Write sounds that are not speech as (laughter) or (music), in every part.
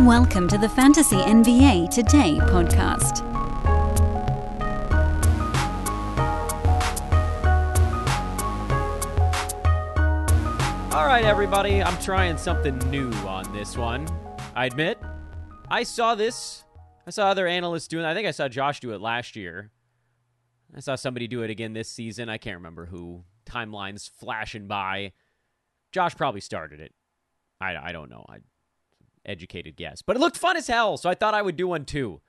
Welcome to the Fantasy NBA Today podcast. All right, everybody, I'm trying something new on this one. I admit, I saw this. I saw other analysts doing. I think I saw Josh do it last year. I saw somebody do it again this season. I can't remember who. Timelines flashing by. Josh probably started it. I, I don't know. I educated guess, but it looked fun as hell. So I thought I would do one too.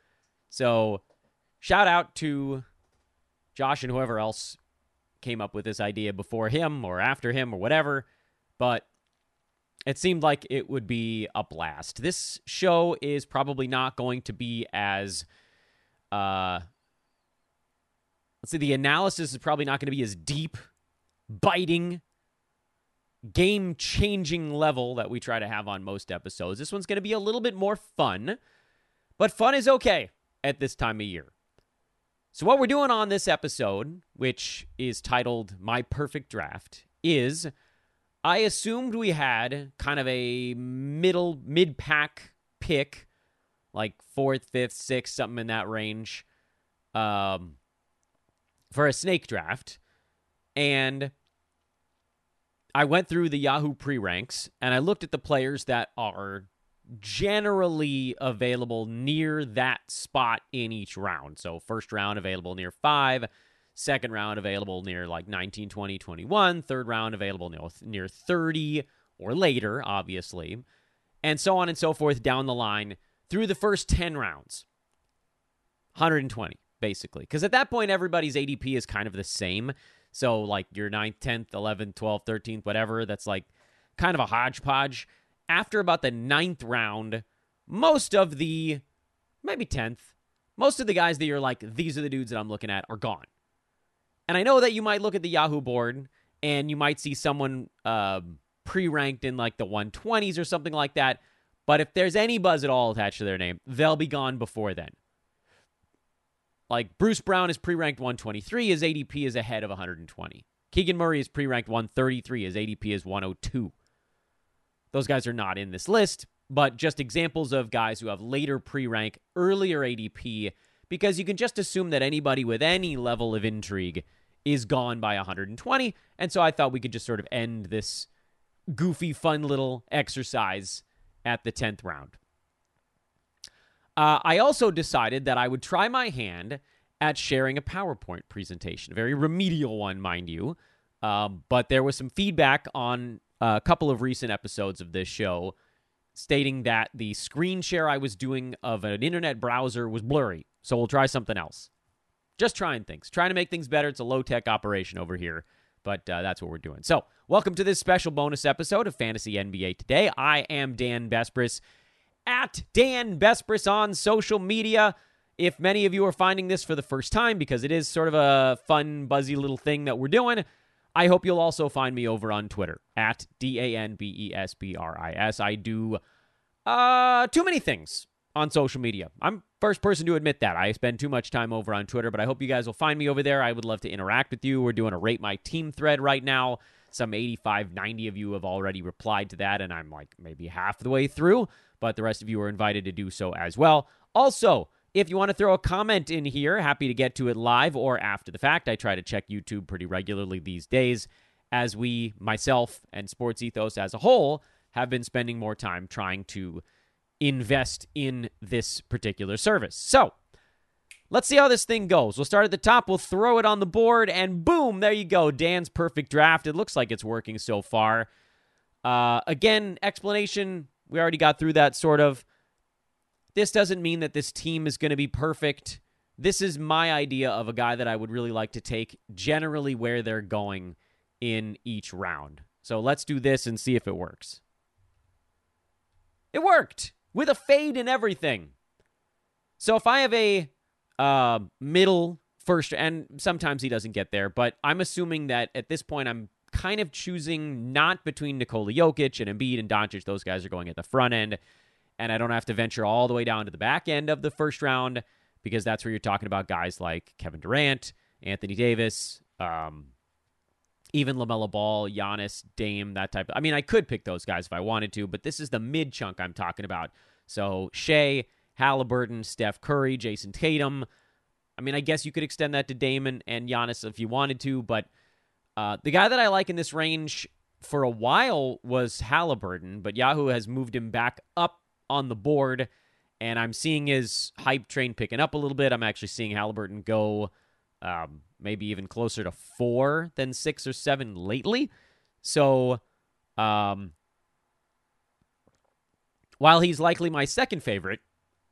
So shout out to Josh and whoever else came up with this idea before him or after him or whatever. But it seemed like it would be a blast. This show is probably not going to be as uh let's see the analysis is probably not going to be as deep, biting, game-changing level that we try to have on most episodes. This one's going to be a little bit more fun, but fun is okay at this time of year. So what we're doing on this episode, which is titled My Perfect Draft, is I assumed we had kind of a middle mid pack pick, like fourth, fifth, sixth, something in that range, um, for a snake draft, and I went through the Yahoo pre ranks and I looked at the players that are generally available near that spot in each round. So first round available near five, Second round available near like 19, 20, 21. Third round available near, near 30 or later, obviously. And so on and so forth down the line through the first 10 rounds. 120, basically. Because at that point, everybody's ADP is kind of the same. So, like your 9th, 10th, 11th, 12th, 13th, whatever, that's like kind of a hodgepodge. After about the ninth round, most of the, maybe 10th, most of the guys that you're like, these are the dudes that I'm looking at are gone. And I know that you might look at the Yahoo board and you might see someone uh, pre ranked in like the 120s or something like that. But if there's any buzz at all attached to their name, they'll be gone before then. Like Bruce Brown is pre ranked 123, his ADP is ahead of 120. Keegan Murray is pre ranked 133, his ADP is 102. Those guys are not in this list, but just examples of guys who have later pre rank, earlier ADP, because you can just assume that anybody with any level of intrigue is gone by 120. And so I thought we could just sort of end this goofy, fun little exercise at the 10th round. Uh, I also decided that I would try my hand at sharing a PowerPoint presentation, a very remedial one, mind you. Um, but there was some feedback on a couple of recent episodes of this show stating that the screen share I was doing of an internet browser was blurry. So we'll try something else. Just trying things, trying to make things better. It's a low tech operation over here, but uh, that's what we're doing. So, welcome to this special bonus episode of Fantasy NBA Today. I am Dan Besbris at Dan Besbris on social media. If many of you are finding this for the first time, because it is sort of a fun, buzzy little thing that we're doing, I hope you'll also find me over on Twitter at D A N B E S B R I S. I do uh, too many things on social media. I'm first person to admit that. I spend too much time over on Twitter, but I hope you guys will find me over there. I would love to interact with you. We're doing a rate my team thread right now. Some 85, 90 of you have already replied to that, and I'm like maybe half the way through, but the rest of you are invited to do so as well. Also, if you want to throw a comment in here, happy to get to it live or after the fact. I try to check YouTube pretty regularly these days as we, myself, and Sports Ethos as a whole, have been spending more time trying to invest in this particular service. So, let's see how this thing goes. We'll start at the top, we'll throw it on the board, and boom, there you go. Dan's perfect draft. It looks like it's working so far. Uh, again, explanation, we already got through that sort of. This doesn't mean that this team is going to be perfect. This is my idea of a guy that I would really like to take generally where they're going in each round. So let's do this and see if it works. It worked with a fade and everything. So if I have a uh, middle first, and sometimes he doesn't get there, but I'm assuming that at this point I'm kind of choosing not between Nikola Jokic and Embiid and Doncic. Those guys are going at the front end, and I don't have to venture all the way down to the back end of the first round because that's where you're talking about guys like Kevin Durant, Anthony Davis, um, even LaMelo Ball, Giannis, Dame, that type. Of, I mean, I could pick those guys if I wanted to, but this is the mid chunk I'm talking about. So Shai, Halliburton, Steph Curry, Jayson Tatum. I mean, I guess you could extend that to Damon and Giannis if you wanted to, but uh, the guy that I like in this range for a while was Halliburton, but Yahoo has moved him back up on the board, and I'm seeing his hype train picking up a little bit. I'm actually seeing Halliburton go um, maybe even closer to four than six or seven lately. So, um, while he's likely my second favorite,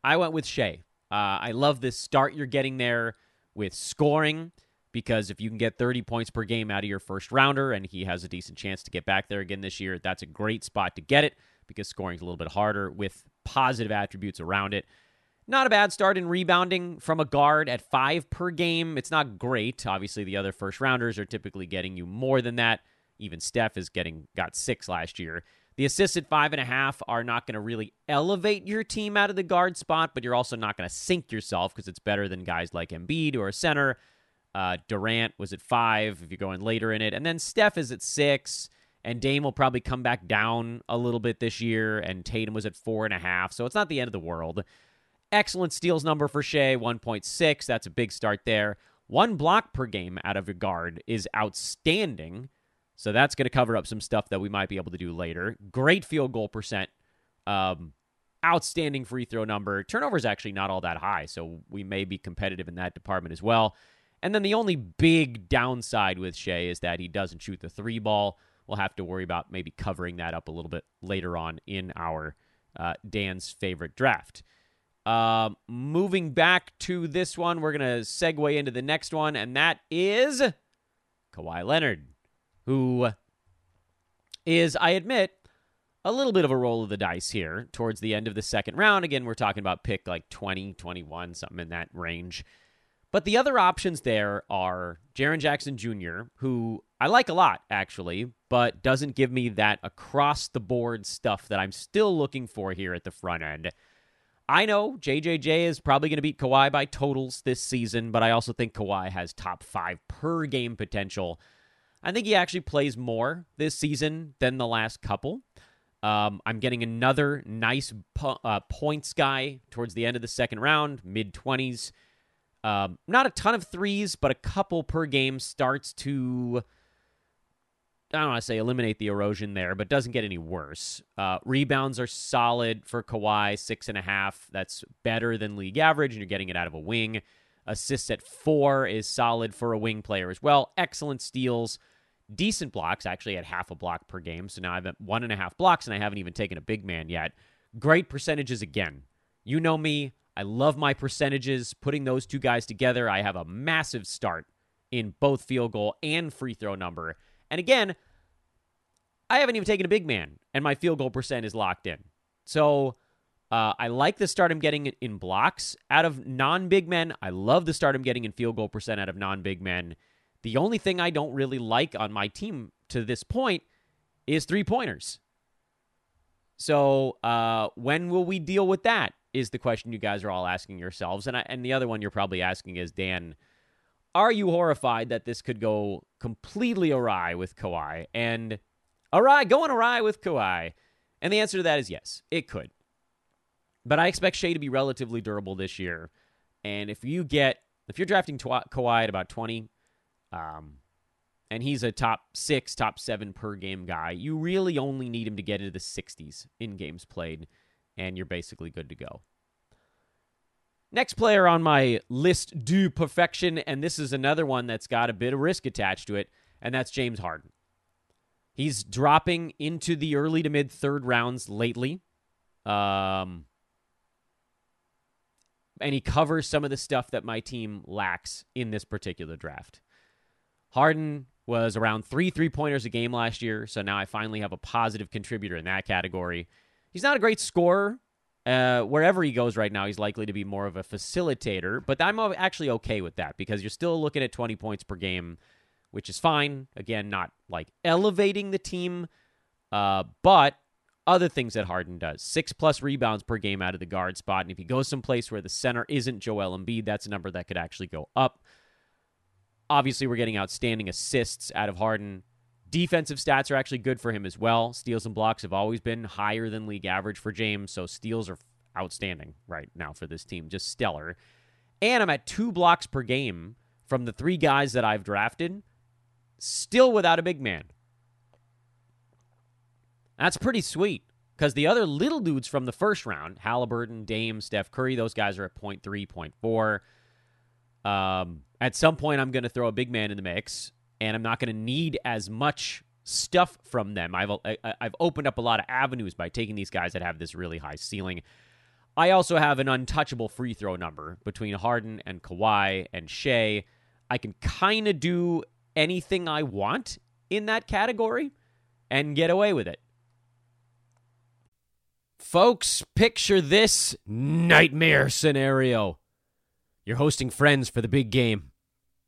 I went with Shai. Uh, I love this start you're getting there with scoring because if you can get 30 points per game out of your first rounder and he has a decent chance to get back there again this year, that's a great spot to get it because scoring's a little bit harder with positive attributes around it. Not a bad start in rebounding from a guard at five per game. It's not great. Obviously, the other first rounders are typically getting you more than that. Even Steph is getting got six last year. The assists at five and a half are not going to really elevate your team out of the guard spot, but you're also not going to sink yourself because it's better than guys like Embiid or a center. Uh, Durant was at five if you're going later in it, and then Steph is at six. And Dame will probably come back down a little bit this year, and Tatum was at four and a half, so it's not the end of the world. Excellent steals number for Shai, 1.6. That's a big start there. One block per game out of a guard is outstanding. So that's going to cover up some stuff that we might be able to do later. Great field goal percent. Um, outstanding free throw number. Turnover is actually not all that high, so we may be competitive in that department as well. And then the only big downside with Shai is that he doesn't shoot the three ball. We'll have to worry about maybe covering that up a little bit later on in our uh, Dan's favorite draft. Um, moving back to this one, we're going to segue into the next one, and that is Kawhi Leonard, who is, I admit, a little bit of a roll of the dice here towards the end of the second round. Again, we're talking about pick like 20, 21, something in that range. But the other options there are Jaren Jackson Jr., who I like a lot, actually, but doesn't give me that across the board stuff that I'm still looking for here at the front end. I know JJJ is probably going to beat Kawhi by totals this season, but I also think Kawhi has top five per game potential. I think he actually plays more this season than the last couple. Um, I'm getting another nice po- uh, points guy towards the end of the second round, mid 20s. Um, not a ton of threes, but a couple per game starts to I don't want to say eliminate the erosion there, but doesn't get any worse. Uh, rebounds are solid for Kawhi, six and a half. That's better than league average, and you're getting it out of a wing. Assists at four is solid for a wing player as well. Excellent steals, decent blocks, actually at half a block per game. So now I've at one and a half blocks, and I haven't even taken a big man yet. Great percentages again. You know me. I love my percentages. Putting those two guys together, I have a massive start in both field goal and free throw number. And again, I haven't even taken a big man, and my field goal percent is locked in. So uh, I like the start I'm getting in blocks out of non big men. I love the start I'm getting in field goal percent out of non big men. The only thing I don't really like on my team to this point is three pointers. So uh, when will we deal with that? Is the question you guys are all asking yourselves, and I, and the other one you're probably asking is Dan are you horrified that this could go completely awry with Kawhi? And awry, going awry with Kawhi? And the answer to that is yes, it could. But I expect Shai to be relatively durable this year. And if you get, if you're drafting Twa- Kawhi at about 20, um, and he's a top six, top seven per game guy, you really only need him to get into the 60s in games played, and you're basically good to go. Next player on my list do perfection, and this is another one that's got a bit of risk attached to it, and that's James Harden. He's dropping into the early to mid third rounds lately. Um, and he covers some of the stuff that my team lacks in this particular draft. Harden was around three three pointers a game last year, so now I finally have a positive contributor in that category. He's not a great scorer, uh, wherever he goes right now, he's likely to be more of a facilitator. But I'm actually okay with that because you're still looking at 20 points per game, which is fine. Again, not like elevating the team, uh, but other things that Harden does. Six plus rebounds per game out of the guard spot. And if he goes someplace where the center isn't Joel Embiid, that's a number that could actually go up. Obviously, we're getting outstanding assists out of Harden. Defensive stats are actually good for him as well. Steals and blocks have always been higher than league average for James, so steals are outstanding right now for this team, just stellar. And I'm at two blocks per game from the three guys that I've drafted, still without a big man. That's pretty sweet because the other little dudes from the first round, Halliburton, Dame, Steph Curry, those guys are at 0.3, 0.4. Um, at some point, I'm going to throw a big man in the mix, and I'm not going to need as much stuff from them. I've uh, uh, I've opened up a lot of avenues by taking these guys that have this really high ceiling. I also have an untouchable free throw number between Harden and Kawhi and Shai. I can kind of do anything I want in that category and get away with it. Folks, picture this nightmare scenario. You're hosting friends for the big game.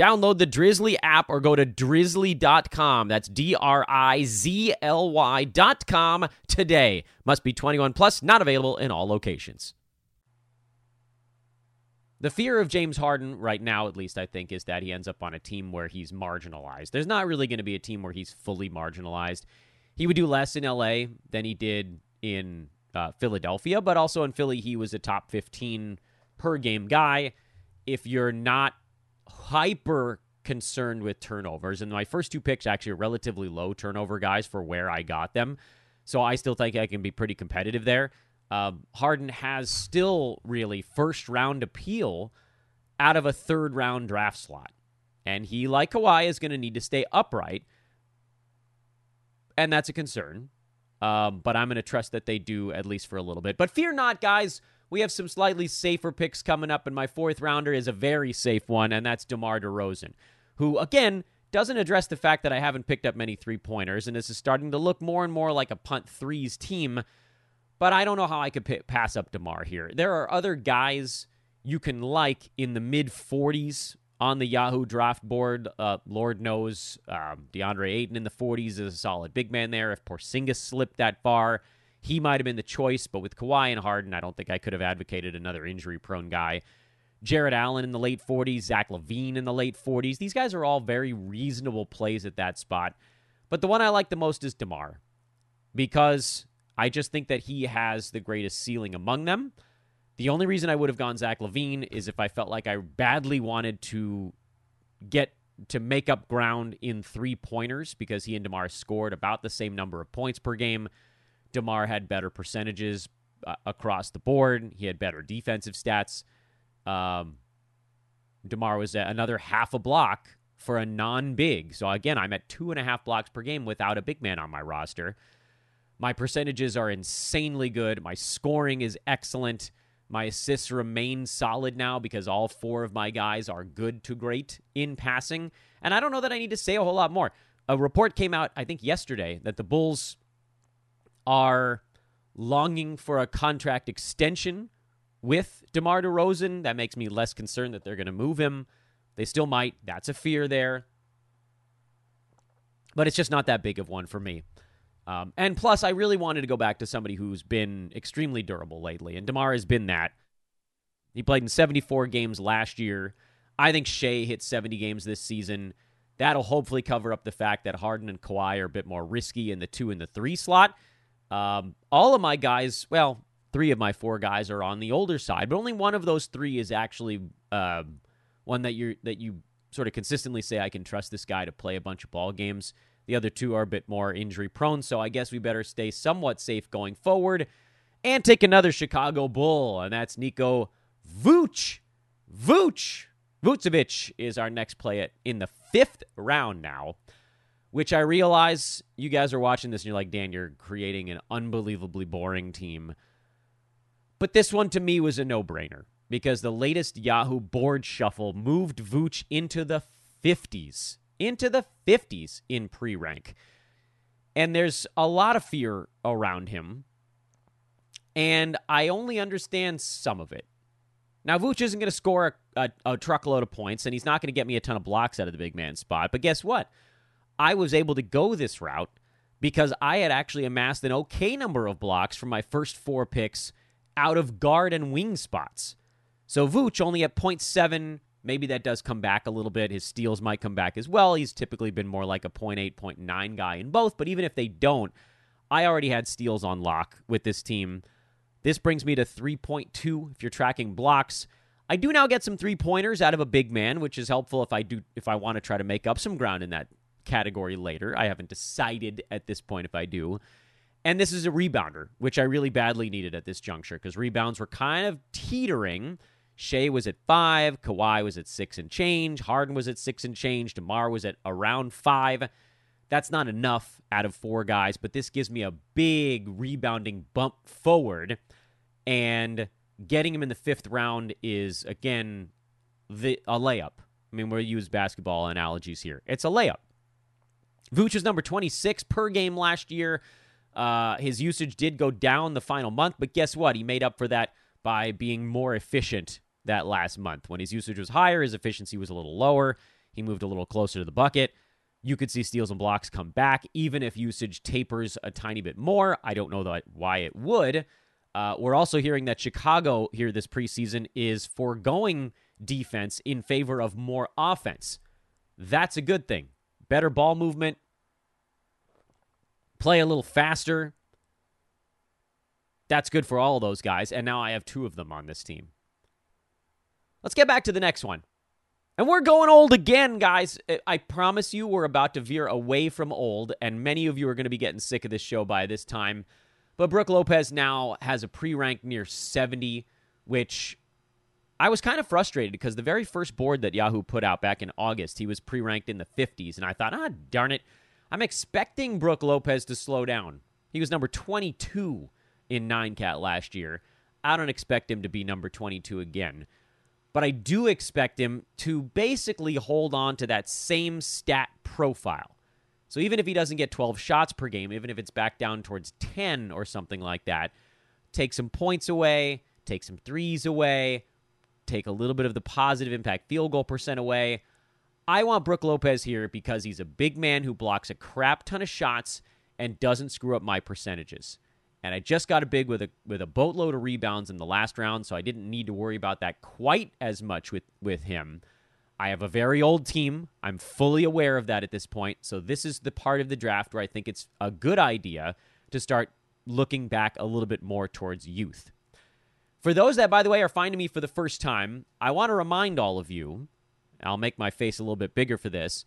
Download the Drizly app or go to drizly.com. That's D R I Z L Y.com today. Must be 21 plus, not available in all locations. The fear of James Harden right now, at least, I think, is that he ends up on a team where he's marginalized. There's not really going to be a team where he's fully marginalized. He would do less in LA than he did in uh, Philadelphia, but also in Philly, he was a top 15 per game guy. If you're not hyper concerned with turnovers. And my first two picks actually are relatively low turnover guys for where I got them. So I still think I can be pretty competitive there. Um, Harden has still really first round appeal out of a third round draft slot. And he, like Kawhi, is going to need to stay upright. And that's a concern. Um, but I'm going to trust that they do at least for a little bit. But fear not, guys. We have some slightly safer picks coming up, and my fourth rounder is a very safe one, and that's DeMar DeRozan, who, again, doesn't address the fact that I haven't picked up many three pointers, and this is starting to look more and more like a punt threes team. But I don't know how I could p- pass up DeMar here. There are other guys you can like in the mid 40s on the Yahoo draft board. Uh, Lord knows um, DeAndre Ayton in the 40s is a solid big man there. If Porzingis slipped that far, he might have been the choice, but with Kawhi and Harden, I don't think I could have advocated another injury prone guy. Jarrett Allen in the late 40s, Zach LaVine in the late 40s. These guys are all very reasonable plays at that spot. But the one I like the most is DeMar because I just think that he has the greatest ceiling among them. The only reason I would have gone Zach LaVine is if I felt like I badly wanted to get to make up ground in three pointers because he and DeMar scored about the same number of points per game. DeMar had better percentages uh, across the board. He had better defensive stats. Um, DeMar was another half a block for a non big. So again, I'm at two and a half blocks per game without a big man on my roster. My percentages are insanely good. My scoring is excellent. My assists remain solid now because all four of my guys are good to great in passing. And I don't know that I need to say a whole lot more. A report came out, I think, yesterday that the Bulls are longing for a contract extension with DeMar DeRozan. That makes me less concerned that they're going to move him. They still might. That's a fear there. But it's just not that big of one for me. Um, and plus, I really wanted to go back to somebody who's been extremely durable lately. And DeMar has been that. He played in 74 games last year. I think Shai hit 70 games this season. That'll hopefully cover up the fact that Harden and Kawhi are a bit more risky in the two and the three slot. Um, all of my guys, well, three of my four guys are on the older side, but only one of those three is actually uh, one that you that you sort of consistently say I can trust this guy to play a bunch of ball games. The other two are a bit more injury prone, so I guess we better stay somewhat safe going forward and take another Chicago Bull, and that's Nico Vooch. Vooch. Vucevic is our next play at in the fifth round now. Which I realize you guys are watching this and you're like, Dan, you're creating an unbelievably boring team. But this one to me was a no brainer because the latest Yahoo board shuffle moved Vooch into the 50s, into the 50s in pre rank. And there's a lot of fear around him. And I only understand some of it. Now, Vooch isn't going to score a, a, a, truckload of points, and he's not going to get me a ton of blocks out of the big man spot. But guess what? I was able to go this route because I had actually amassed an okay number of blocks from my first four picks out of guard and wing spots. So Vooch only at 0.7. Maybe that does come back a little bit. His steals might come back as well. He's typically been more like a 0.8, 0.9 guy in both. But even if they don't, I already had steals on lock with this team. This brings me to 3.2 if you're tracking blocks. I do now get some three pointers out of a big man, which is helpful if I do if I want to try to make up some ground in that category later. I haven't decided at this point if I do. And this is a rebounder, which I really badly needed at this juncture because rebounds were kind of teetering. Shai was at five, Kawhi was at six and change, Harden was at six and change, DeMar was at around five. That's not enough out of four guys, but this gives me a big rebounding bump forward. And getting him in the fifth round is, again, the, a layup. I mean, we'll use basketball analogies here. It's a layup. Vooch was number 26 per game last year. Uh, his usage did go down the final month, but guess what? He made up for that by being more efficient that last month. When his usage was higher, his efficiency was a little lower. He moved a little closer to the bucket. You could see steals and blocks come back, even if usage tapers a tiny bit more. I don't know that why it would. Uh, we're also hearing that Chicago here this preseason is foregoing defense in favor of more offense. That's a good thing better ball movement, play a little faster. That's good for all of those guys. And now I have two of them on this team. Let's get back to the next one. And we're going old again, guys. I promise you, we're about to veer away from old, and many of you are going to be getting sick of this show by this time. But Brook Lopez now has a pre rank near 70, which I was kind of frustrated because the very first board that Yahoo put out back in August, he was pre ranked in the 50s. And I thought, ah, darn it. I'm expecting Brook Lopez to slow down. He was number 22 in 9Cat last year. I don't expect him to be number 22 again. But I do expect him to basically hold on to that same stat profile. So even if he doesn't get 12 shots per game, even if it's back down towards 10 or something like that, take some points away, take some threes away, take a little bit of the positive impact field goal percent away. I want Brook Lopez here because he's a big man who blocks a crap ton of shots and doesn't screw up my percentages. And I just got a big with a with a boatload of rebounds in the last round, so I didn't need to worry about that quite as much with with him. I have a very old team. I'm fully aware of that at this point. So this is the part of the draft where I think it's a good idea to start looking back a little bit more towards youth. For those that, by the way, are finding me for the first time, I want to remind all of you, I'll make my face a little bit bigger for this.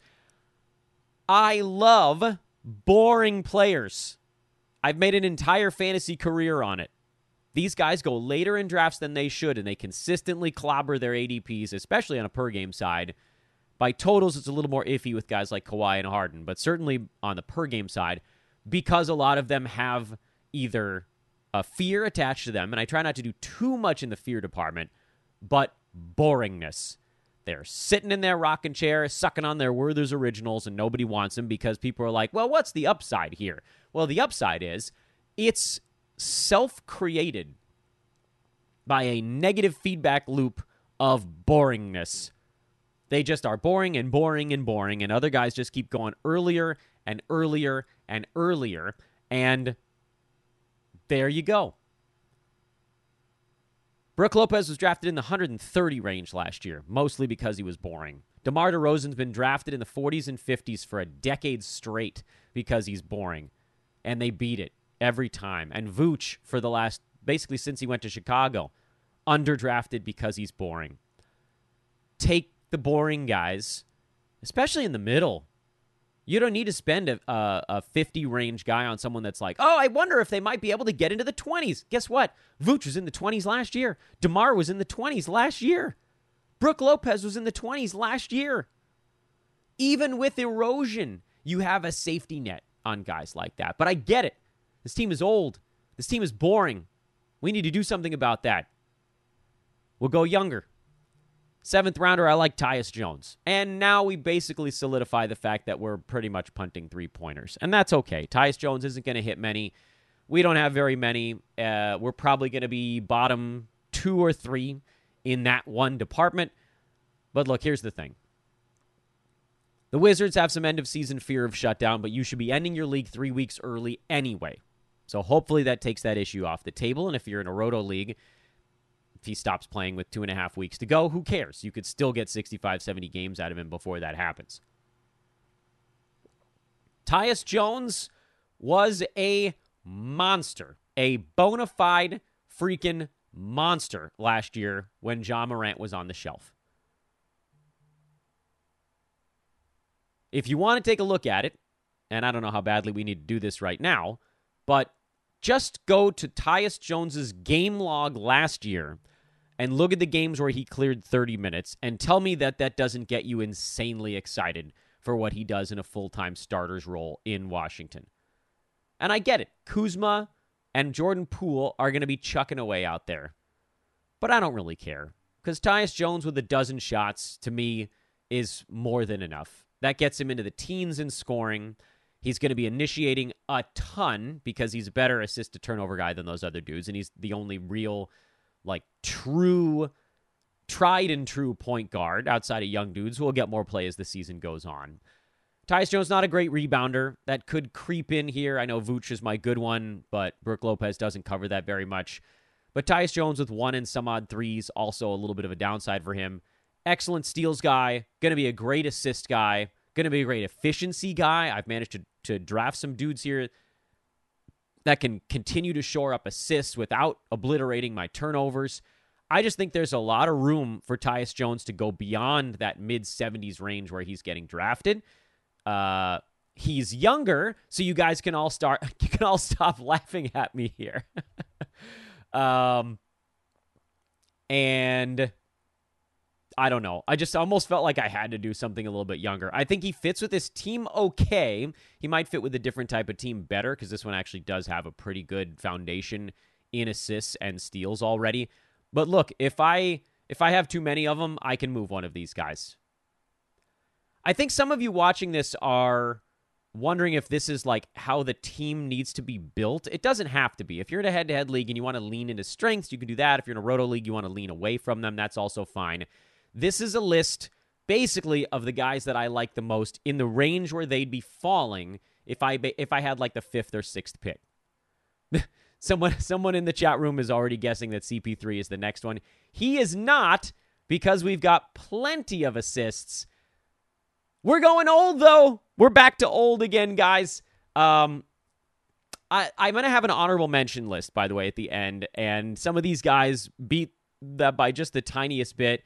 I love boring players. I've made an entire fantasy career on it. These guys go later in drafts than they should, and they consistently clobber their ADPs, especially on a per game side. By totals, it's a little more iffy with guys like Kawhi and Harden, but certainly on the per game side, because a lot of them have either a fear attached to them, and I try not to do too much in the fear department, but boringness. They're sitting in their rocking chair, sucking on their Werther's originals, and nobody wants them because people are like, well, what's the upside here? Well, the upside is it's self created by a negative feedback loop of boringness. They just are boring and boring and boring, and other guys just keep going earlier and earlier and earlier. And there you go. Brook Lopez was drafted in the 130 range last year, mostly because he was boring. DeMar DeRozan's been drafted in the 40s and 50s for a decade straight because he's boring. And they beat it every time. And Vooch, for the last, basically since he went to Chicago, underdrafted because he's boring. Take the boring guys, especially in the middle, you don't need to spend a, a, a, 50 range guy on someone that's like, oh, I wonder if they might be able to get into the 20s. Guess what? Vooch was in the 20s last year. DeMar was in the 20s last year. Brook Lopez was in the 20s last year. Even with erosion, you have a safety net on guys like that. But I get it. This team is old. This team is boring. We need to do something about that. We'll go younger. Seventh rounder, I like Tyus Jones. And now we basically solidify the fact that we're pretty much punting three pointers. And that's okay. Tyus Jones isn't going to hit many. We don't have very many. Uh, we're probably going to be bottom two or three in that one department. But look, here's the thing the Wizards have some end of season fear of shutdown, but you should be ending your league three weeks early anyway. So hopefully that takes that issue off the table. And if you're in a roto league, if he stops playing with two and a half weeks to go, who cares? You could still get 65, 70 games out of him before that happens. Tyus Jones was a monster, a bona fide freaking monster last year when John Morant was on the shelf. If you want to take a look at it, and I don't know how badly we need to do this right now, but just go to Tyus Jones's game log last year and look at the games where he cleared 30 minutes and tell me that that doesn't get you insanely excited for what he does in a full time starter's role in Washington. And I get it. Kuzma and Jordan Poole are going to be chucking away out there. But I don't really care because Tyus Jones with a dozen shots to me is more than enough. That gets him into the teens in scoring. He's going to be initiating a ton because he's a better assist to turnover guy than those other dudes. And he's the only real like true tried and true point guard outside of young dudes who will get more play as the season goes on. Tyus Jones not a great rebounder that could creep in here. I know Vooch is my good one, but Brook Lopez doesn't cover that very much. But Tyus Jones with one and some odd threes, also a little bit of a downside for him. Excellent steals guy, to be a great assist guy, to be a great efficiency guy. I've managed to, to draft some dudes here that can continue to shore up assists without obliterating my turnovers. I just think there's a lot of room for Tyus Jones to go beyond that mid 70s range where he's getting drafted. Uh, he's younger, so you guys can all start (laughs) you can all stop (laughs) laughing at me here. (laughs) um, and I don't know. I just almost felt like I had to do something a little bit younger. I think he fits with this team okay. He might fit with a different type of team better because this one actually does have a pretty good foundation in assists and steals already. But look, if I if I have too many of them, I can move one of these guys. I think some of you watching this are wondering if this is like how the team needs to be built. It doesn't have to be. If you're in a head to head league and you want to lean into strengths, you can do that. If you're in a roto league, you want to lean away from them, that's also fine. This is a list basically of the guys that I like the most in the range where they'd be falling if I if I had like the 5th or 6th pick. (laughs) someone someone in the chat room is already guessing that CP3 is the next one. He is not because we've got plenty of assists. We're going old though. We're back to old again, guys. Um I, I'm to have an honorable mention list, by the way, at the end. And some of these guys beat that by just the tiniest bit.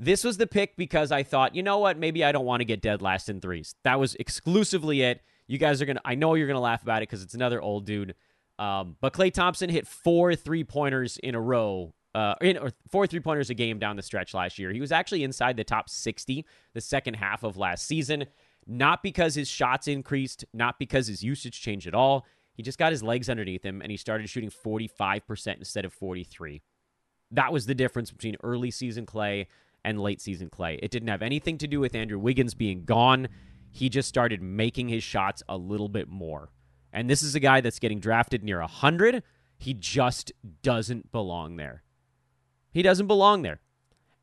This was the pick because I thought, you know what, maybe I don't want to get dead last in threes. That was exclusively it. You guys are gonna, I know you're gonna laugh about it because it's another old dude. Um, but Klay Thompson hit four three pointers in a row, uh, in, or four three pointers a game down the stretch last year. He was actually inside the top 60 the second half of last season. Not because his shots increased, not because his usage changed at all. He just got his legs underneath him and he started shooting 45% instead of 43. That was the difference between early season Klay and late season Klay. It didn't have anything to do with Andrew Wiggins being gone. He just started making his shots a little bit more. And this is a guy that's getting drafted near 100. He just doesn't belong there. He doesn't belong there.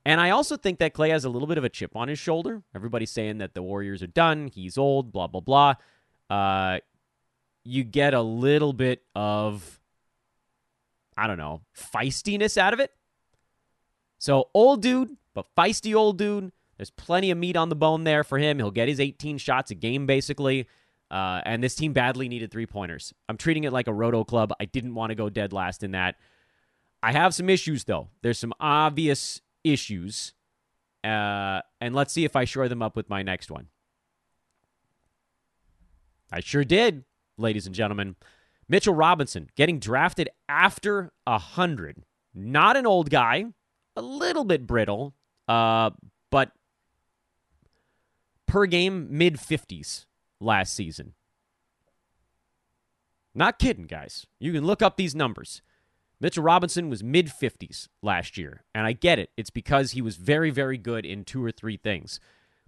And I also think that Klay has a little bit of a chip on his shoulder. Everybody's saying that the Warriors are done. He's old, blah, blah, blah. Uh, you get a little bit of, I don't know, feistiness out of it. So, old dude, but feisty old dude. There's plenty of meat on the bone there for him. He'll get his 18 shots a game, basically. Uh, and this team badly needed three pointers. I'm treating it like a roto club. I didn't want to go dead last in that. I have some issues, though. There's some obvious issues. Uh, and let's see if I shore them up with my next one. I sure did, ladies and gentlemen. Mitchell Robinson getting drafted after 100. Not an old guy, a little bit brittle, uh, but per game, mid 50s. last season. Not kidding, guys. You can look up these numbers. Mitchell Robinson was mid 50s last year, and I get it. It's because he was very, very good in two or three things.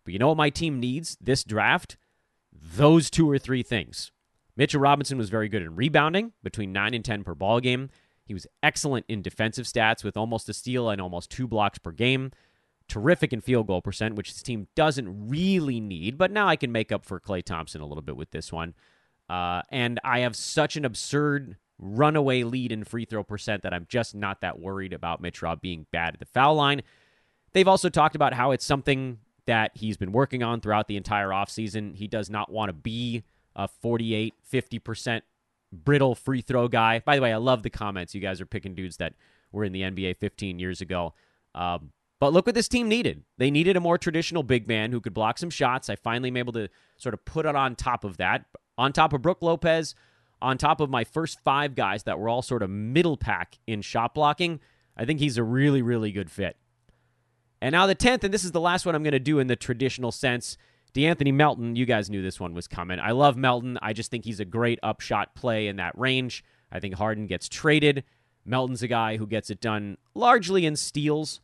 But you know what my team needs this draft? Those two or three things. Mitchell Robinson was very good in rebounding, between 9 and 10 per ball game. He was excellent in defensive stats with almost a steal and almost two blocks per game. Terrific in field goal percent, which this team doesn't really need, but now I can make up for Klay Thompson a little bit with this one. Uh, and I have such an absurd runaway lead in free throw percent that I'm just not that worried about Mitch Rob being bad at the foul line. They've also talked about how it's something that he's been working on throughout the entire offseason. He does not want to be a 48, 50% brittle free throw guy. By the way, I love the comments. You guys are picking dudes that were in the NBA 15 years ago. Um, but look what this team needed. They needed a more traditional big man who could block some shots. I finally am able to sort of put it on top of that, on top of Brook Lopez, on top of my first five guys that were all sort of middle pack in shot blocking. I think he's a really, really good fit. And now the 10th, and this is the last one I'm going to do in the traditional sense. De'Anthony Melton, you guys knew this one was coming. I love Melton. I just think he's a great upshot play in that range. I think Harden gets traded. Melton's a guy who gets it done largely in steals.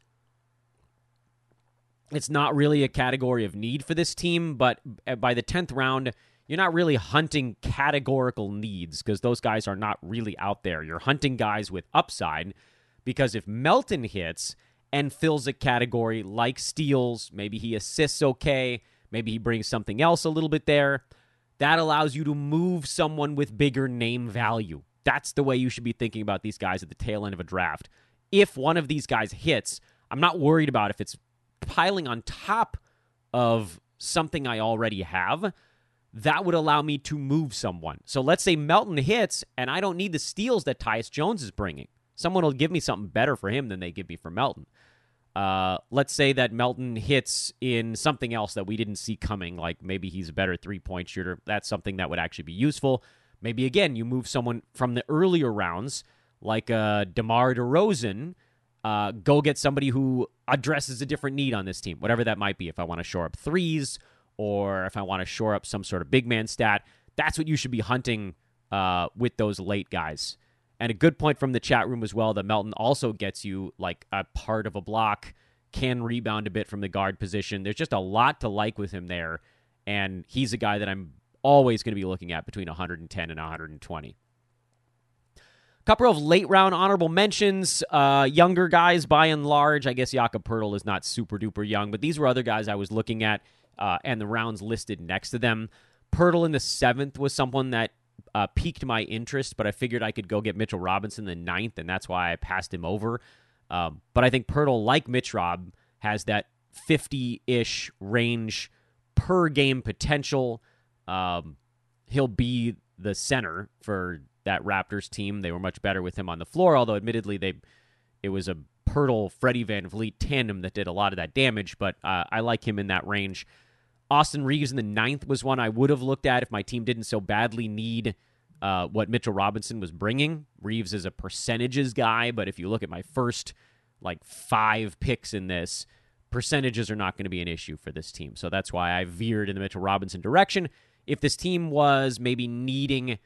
It's not really a category of need for this team, but uh, by the 10th round, you're not really hunting categorical needs because those guys are not really out there. You're hunting guys with upside because if Melton hits and fills a category like steals, maybe he assists okay, maybe he brings something else a little bit there, that allows you to move someone with bigger name value. That's the way you should be thinking about these guys at the tail end of a draft. If one of these guys hits, I'm not worried about if it's piling on top of something I already have that would allow me to move someone. So let's say Melton hits, and I don't need the steals that Tyus Jones is bringing. Someone will give me something better for him than they give me for Melton. Uh, let's say that Melton hits in something else that we didn't see coming, like maybe he's a better three point shooter. That's something that would actually be useful. Maybe again, you move someone from the earlier rounds, like uh, DeMar DeRozan. Uh, go get somebody who addresses a different need on this team, whatever that might be. If I want to shore up threes or if I want to shore up some sort of big man stat, that's what you should be hunting uh, with those late guys. And a good point from the chat room as well that Melton also gets you like a part of a block, can rebound a bit from the guard position. There's just a lot to like with him there. And he's a guy that I'm always going to be looking at between 110 and 120. Couple of late round honorable mentions. Uh, younger guys, by and large. I guess Jakob Poeltl is not super duper young, but these were other guys I was looking at uh, and the rounds listed next to them. Poeltl in the seventh was someone that uh, piqued my interest, but I figured I could go get Mitchell Robinson the ninth, and that's why I passed him over. Um, but I think Poeltl, like Mitch Rob, has that 50 ish range per game potential. Um, he'll be the center for that Raptors team. They were much better with him on the floor, although admittedly they it was a Poeltl Freddie VanVleet tandem that did a lot of that damage, but uh, I like him in that range. Austin Reaves in the ninth was one I would have looked at if my team didn't so badly need uh, what Mitchell Robinson was bringing. Reaves is a percentages guy, but if you look at my first like five picks in this, percentages are not going to be an issue for this team. So that's why I veered in the Mitchell Robinson direction. If this team was maybe needing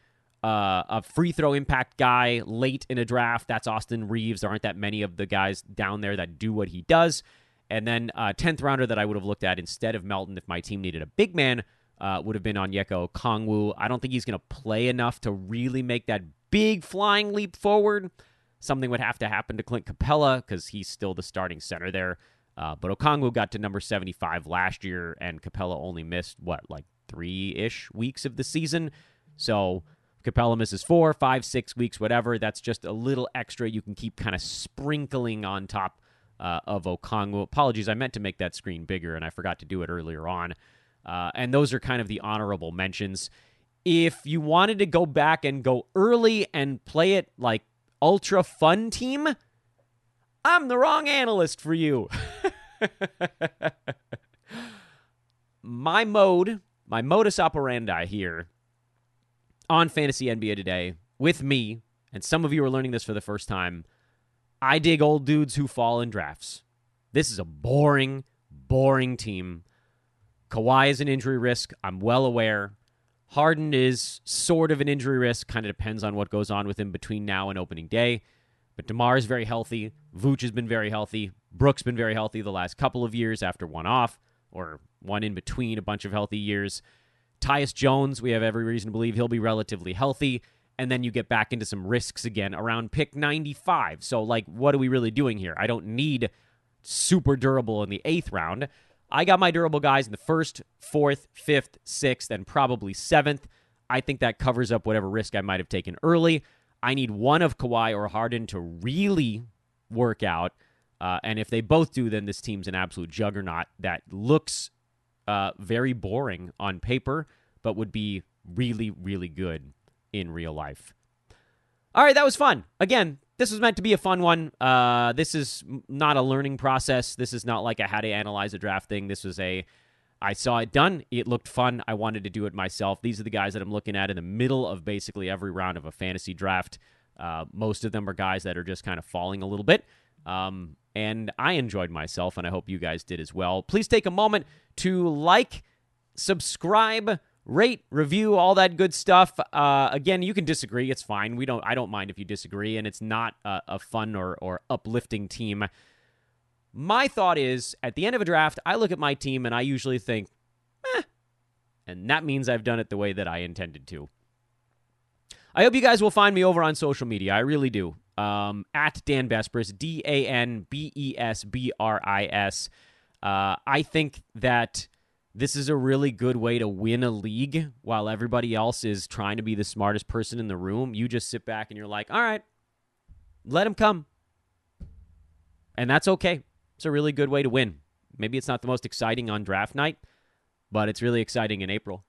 uh, a free throw impact guy late in a draft, that's Austin Reaves. There aren't that many of the guys down there that do what he does. And then a uh, 10th rounder that I would have looked at instead of Melton if my team needed a big man uh, would have been Onyeka Okongwu. I don't think he's going to play enough to really make that big flying leap forward. Something would have to happen to Clint Capela because he's still the starting center there. Uh, but Okongwu got to number 75 last year, and Capella only missed, what, like three ish weeks of the season. So Capela misses four, five, six weeks, whatever. That's just a little extra you can keep kind of sprinkling on top uh, of Okongwu. Apologies, I meant to make that screen bigger and I forgot to do it earlier on. Uh, and those are kind of the honorable mentions. If you wanted to go back and go early and play it like ultra fun team, I'm the wrong analyst for you. (laughs) my mode, my modus operandi here on Fantasy NBA today with me, and some of you are learning this for the first time I dig old dudes who fall in drafts. This is a boring, boring team. Kawhi is an injury risk. I'm well aware. Harden is sort of an injury risk, kind of depends on what goes on with him between now and opening day. But DeMar is very healthy. Vooch has been very healthy. Brooks been very healthy the last couple of years after one off, or one in between a bunch of healthy years. Tyus Jones, we have every reason to believe he'll be relatively healthy. And then you get back into some risks again around pick 95. So, like, what are we really doing here? I don't need super durable in the eighth round. I got my durable guys in the first, fourth, fifth, sixth, and probably seventh. I think that covers up whatever risk I might have taken early. I need one of Kawhi or Harden to really work out. Uh, and if they both do, then this team's an absolute juggernaut that looks uh, very boring on paper, but would be really, really good in real life. All right, that was fun. Again, this was meant to be a fun one. Uh, this is not a learning process. This is not like a how to analyze a draft thing. This was a I saw it done. It looked fun. I wanted to do it myself. These are the guys that I'm looking at in the middle of basically every round of a fantasy draft. Uh, most of them are guys that are just kind of falling a little bit. Um, and I enjoyed myself, and I hope you guys did as well. Please take a moment to like, subscribe, rate, review, all that good stuff. Uh, again, you can disagree; it's fine. We don't. I don't mind if you disagree, and it's not a, a fun or, or uplifting team. My thought is, at the end of a draft, I look at my team and I usually think, eh, and that means I've done it the way that I intended to. I hope you guys will find me over on social media. I really do. Um, at Dan Besbris, D A N B E S B R I S. Uh, think that this is a really good way to win a league while everybody else is trying to be the smartest person in the room. You just sit back and you're like, all right, let him come. And that's okay. It's a really good way to win. Maybe it's not the most exciting on draft night, but it's really exciting in April.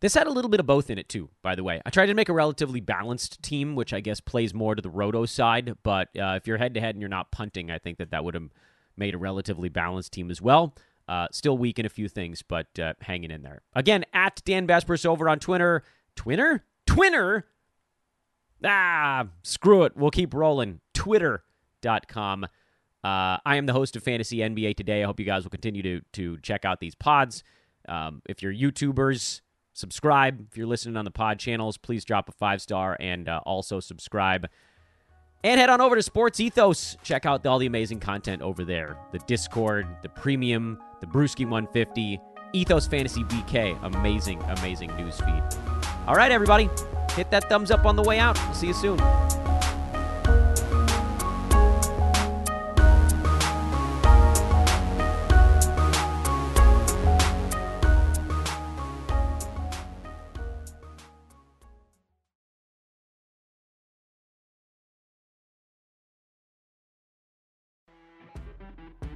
This had a little bit of both in it, too, by the way. I tried to make a relatively balanced team, which I guess plays more to the roto side, but uh, if you're head to head and you're not punting, I think that that would have made a relatively balanced team as well. Uh, still weak in a few things, but uh, hanging in there. Again, at Dan Besbris over on Twitter. Twitter? Twitter? Ah, screw it. We'll keep rolling. Twitter.com. Uh, I am the host of Fantasy NBA Today. I hope you guys will continue to, to check out these pods. Um, if you're YouTubers, subscribe. If you're listening on the pod channels, please drop a five star and uh, also subscribe. And head on over to Sports Ethos. Check out all the amazing content over there the Discord, the Premium, the Bruski 150, Ethos Fantasy BK. Amazing, amazing news feed. All right, everybody, hit that thumbs up on the way out. See you soon.